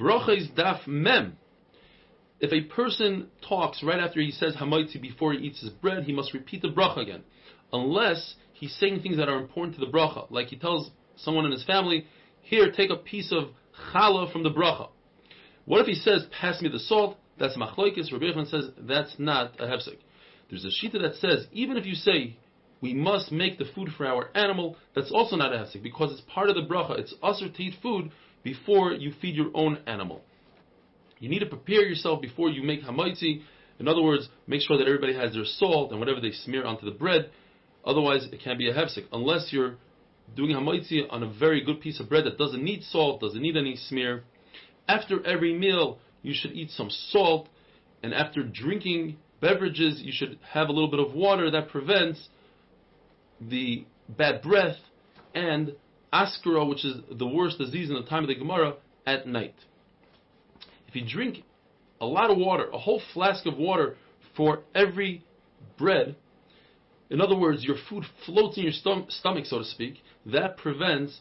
Broches daf mem. If a person talks right after he says hamaitzi before he eats his bread, he must repeat the bracha again, unless he's saying things that are important to the bracha, like he tells someone in his family, "Here, take a piece of challah from the bracha." What if he says, "Pass me the salt"? That's machloikis. Rabbi Yochanan says that's not a hefsek. There's a shita that says even if you say we must make the food for our animal, that's also not a hefsek because it's part of the bracha. It's usher to eat food before you feed your own animal. You need to prepare yourself before you make hamaitzi. In other words, make sure that everybody has their salt and whatever they smear onto the bread. Otherwise, it can be a hefsek. Unless you're doing hamaitzi on a very good piece of bread that doesn't need salt, doesn't need any smear. After every meal, you should eat some salt, and after drinking beverages, you should have a little bit of water that prevents the bad breath and askara, which is the worst disease in the time of the Gemara, at night. If you drink a lot of water, a whole flask of water for every bread, in other words, your food floats in your stom- stomach, so to speak, that prevents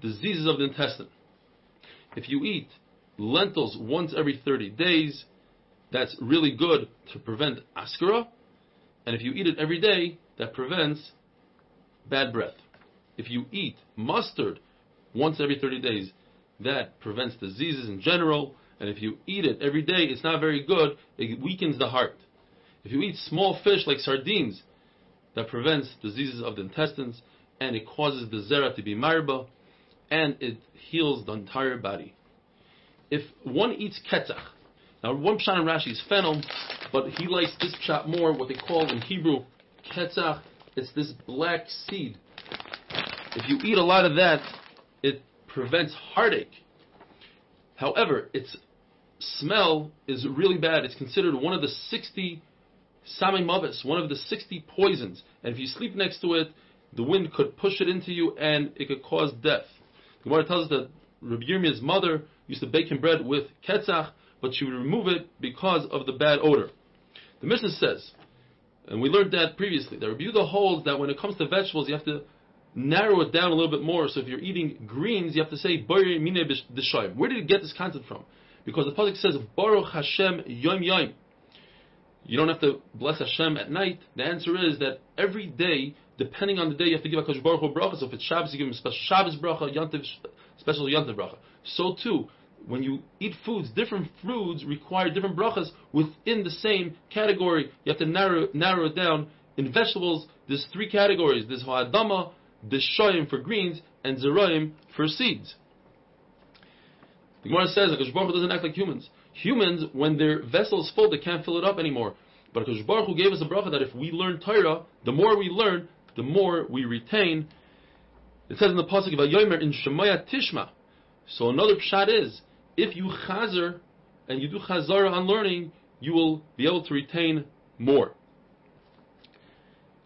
diseases of the intestine. If you eat lentils once every 30 days, that's really good to prevent askara. And if you eat it every day, that prevents bad breath. If you eat mustard once every 30 days, that prevents diseases in general. And if you eat it every day, it's not very good. It weakens the heart. If you eat small fish like sardines, that prevents diseases of the intestines, and it causes the zera to be marba, and it heals the entire body. If one eats ketzach, now one pshat in Rashi is fennel, but he likes this pshat more, what they call in Hebrew ketzach. It's this black seed if you eat a lot of that, it prevents heartache. However, its smell is really bad. It's considered one of the 60 sami mavis, one of the 60 poisons. And if you sleep next to it, the wind could push it into you and it could cause death. The Gemara tells us that Rabbi Yirmiyah's mother used to bake him bread with ketzach, but she would remove it because of the bad odor. The Mishnah says, and we learned that previously, that Rabbi holds that when it comes to vegetables, you have to narrow it down a little bit more. So if you're eating greens, you have to say Where did you get this concept from? Because the pasuk says Baruch Hashem Yom Yom. You don't have to bless Hashem at night. The answer is that every day, depending on the day, you have to give a Baruch Hu bracha. So if it's Shabbos, you give him special Shabbos bracha, Yantiv, special Yantiv bracha. So too, when you eat foods, different foods require different brachas within the same category. You have to narrow narrow it down. In vegetables, there's three categories. There's ha'adama, the shoyim for greens and zerayim for seeds. The Gemara says that Baruch doesn't act like humans. Humans, when their vessel is full, they can't fill it up anymore. But Akash Baruch Hu gave us a bracha that if we learn Torah, the more we learn, the more we retain. It says in the pasuk of Yomer in Shemaya Tishma. So another pshat is if you chazer and you do chazara on learning, you will be able to retain more.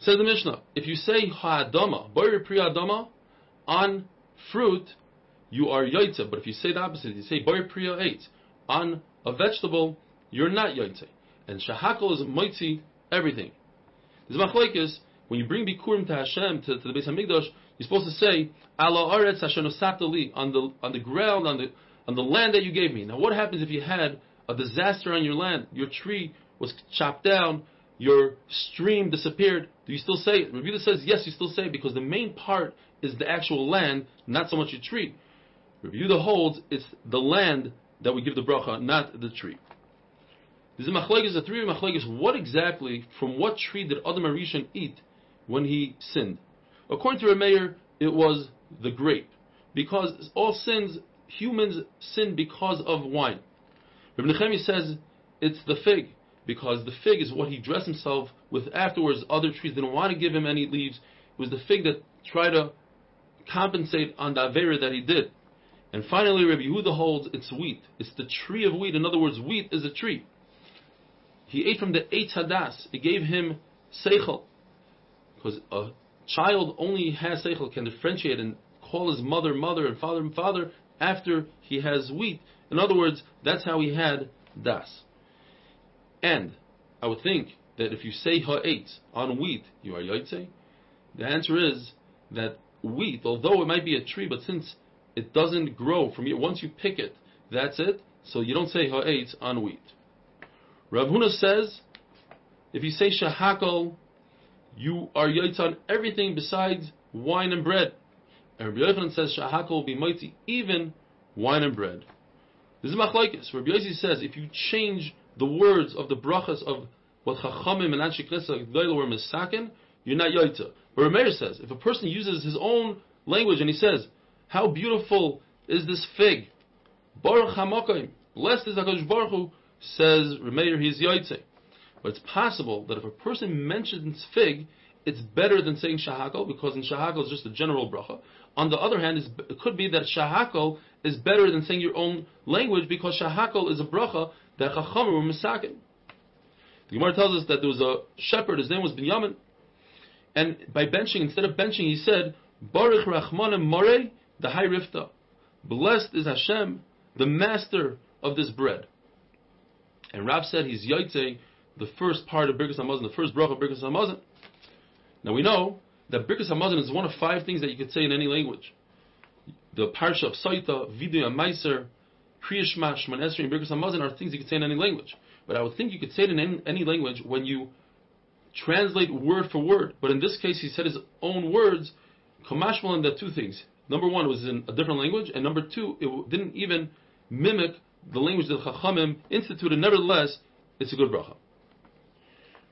Says the Mishnah, if you say ha'adama, boyer pri adama, on fruit, you are yaitze. But if you say the opposite, you say boyer pri eitz, on a vegetable, you're not yaitze. And shahakol is moitzi everything. There's machlekes, when you bring bikurim to Hashem, to, to the Beis Hamikdash, you're supposed to say, ala aretz Hashem li, on the, on the ground, on the, on the land that you gave me. Now what happens if you had a disaster on your land? Your tree was chopped down, your stream disappeared, do you still say it? Rabbi says yes, you still say it because the main part is the actual land, not so much your tree. Rabbi holds it's the land that we give the bracha, not the tree. This is machlekes, the three machlekes. What exactly, from what tree did Adam HaRishon eat when he sinned? According to Rameir, it was the grape, because all sins, humans sin because of wine. Rabbi Nechemi says it's the fig because the fig is what he dressed himself with afterwards. Other trees didn't want to give him any leaves. It was the fig that tried to compensate on the Avera that he did. And finally, Rabbi Yehuda holds it's wheat. It's the tree of wheat. In other words, wheat is a tree. He ate from the Eitz Hadas. It gave him seichel. Because a child only has seichel, can differentiate and call his mother mother and father and father after he has wheat. In other words, that's how he had das. And I would think that if you say ha'etz on wheat, you are yaitse. The answer is that wheat, although it might be a tree, but since it doesn't grow from you, once you pick it, that's it. So you don't say ha'etz on wheat. Rav Huna says, if you say shahakol, you are yaitz on everything besides wine and bread. And Rabbi Yochanan says shahakol will be mighty even wine and bread. This is machlokes. Rabbi Yossi says if you change the words of the brachas of what Chachamim and Anshe Knesset were misaken, you're not yaitza. But Rameir says if a person uses his own language and he says, "How beautiful is this fig?" Baruch Hamakim, blessed is Hakadosh Baruch Hu, says Rameir, he's yaitze. But it's possible that if a person mentions fig, it's better than saying shahakol because in shahakol is just a general bracha. On the other hand, it could be that shahakol is better than saying your own language because shahakol is a bracha that chachamim were misakin. The Gemara tells us that there was a shepherd, his name was Binyamin, and by benching, instead of benching, he said, Baruch Rachmanim More, the High Rifta. Blessed is Hashem, the master of this bread. And Rav said he's yaitze the first part of Birkas Hamazon, the first bracha of Birkas Hamazon. Now we know that Birkas Hamazon is one of five things that you could say in any language. The Parsha of Saita, Vidya Meiser, Kriyashma, Shman Esri, and Birkas Hamazon are things you could say in any language. But I would think you could say it in any, any language when you translate word for word. But in this case, he said his own words, Kamashmal, and the two things. Number one it was in a different language, and number two, it didn't even mimic the language that Chachamim instituted. Nevertheless, it's a good bracha.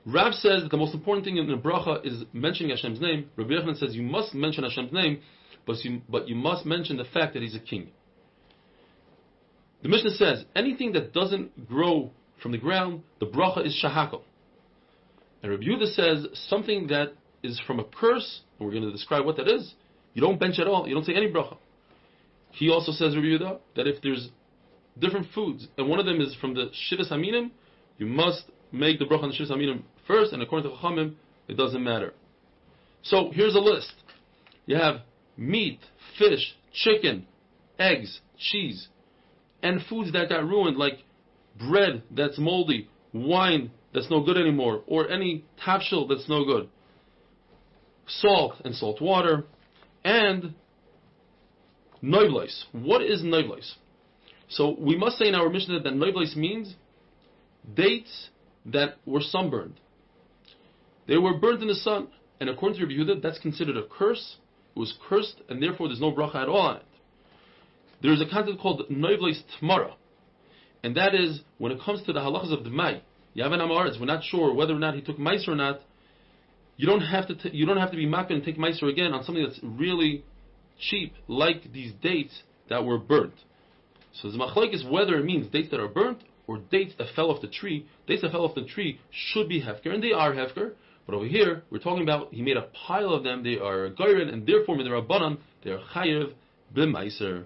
Rav says that the most important thing in the bracha is mentioning Hashem's name. Rabbi Yochanan says you must mention Hashem's name, but you, but you must mention the fact that He's a king. The Mishnah says anything that doesn't grow from the ground, the bracha is shahakal. And Rabbi Yehuda says something that is from a curse, and we're going to describe what that is. You don't bench at all. You don't say any bracha. He also says Rabbi Yehuda that if there's different foods, and one of them is from the shivas aminim, you must make the bracha on the shivas aminim first, and according to Chachamim, it doesn't matter. So here's a list. You have meat, fish, chicken, eggs, cheese, and foods that got ruined, like bread that's moldy, wine that's no good anymore, or any tafshil that's no good, salt and salt water, and noivleis. What is noivleis? So we must say in our Mishnah that noivleis means dates that were sunburned. They were burnt in the sun, and according to Rabbi Yehuda, that's considered a curse. It was cursed, and therefore there's no bracha at all on it. There is a concept called noivleis tmara, and that is when it comes to the halachas of Dmai. Yavan Amaretz, we're not sure whether or not he took mice or not. You don't have to. T- you don't have to be mapping and take mice again on something that's really cheap, like these dates that were burnt. So the machlek is whether it means dates that are burnt or dates that fell off the tree. Dates that fell off the tree should be hefker, and they are hefker. But over here, we're talking about he made a pile of them. They are goyren, and therefore, they are abanam. They are chayev b'meiser.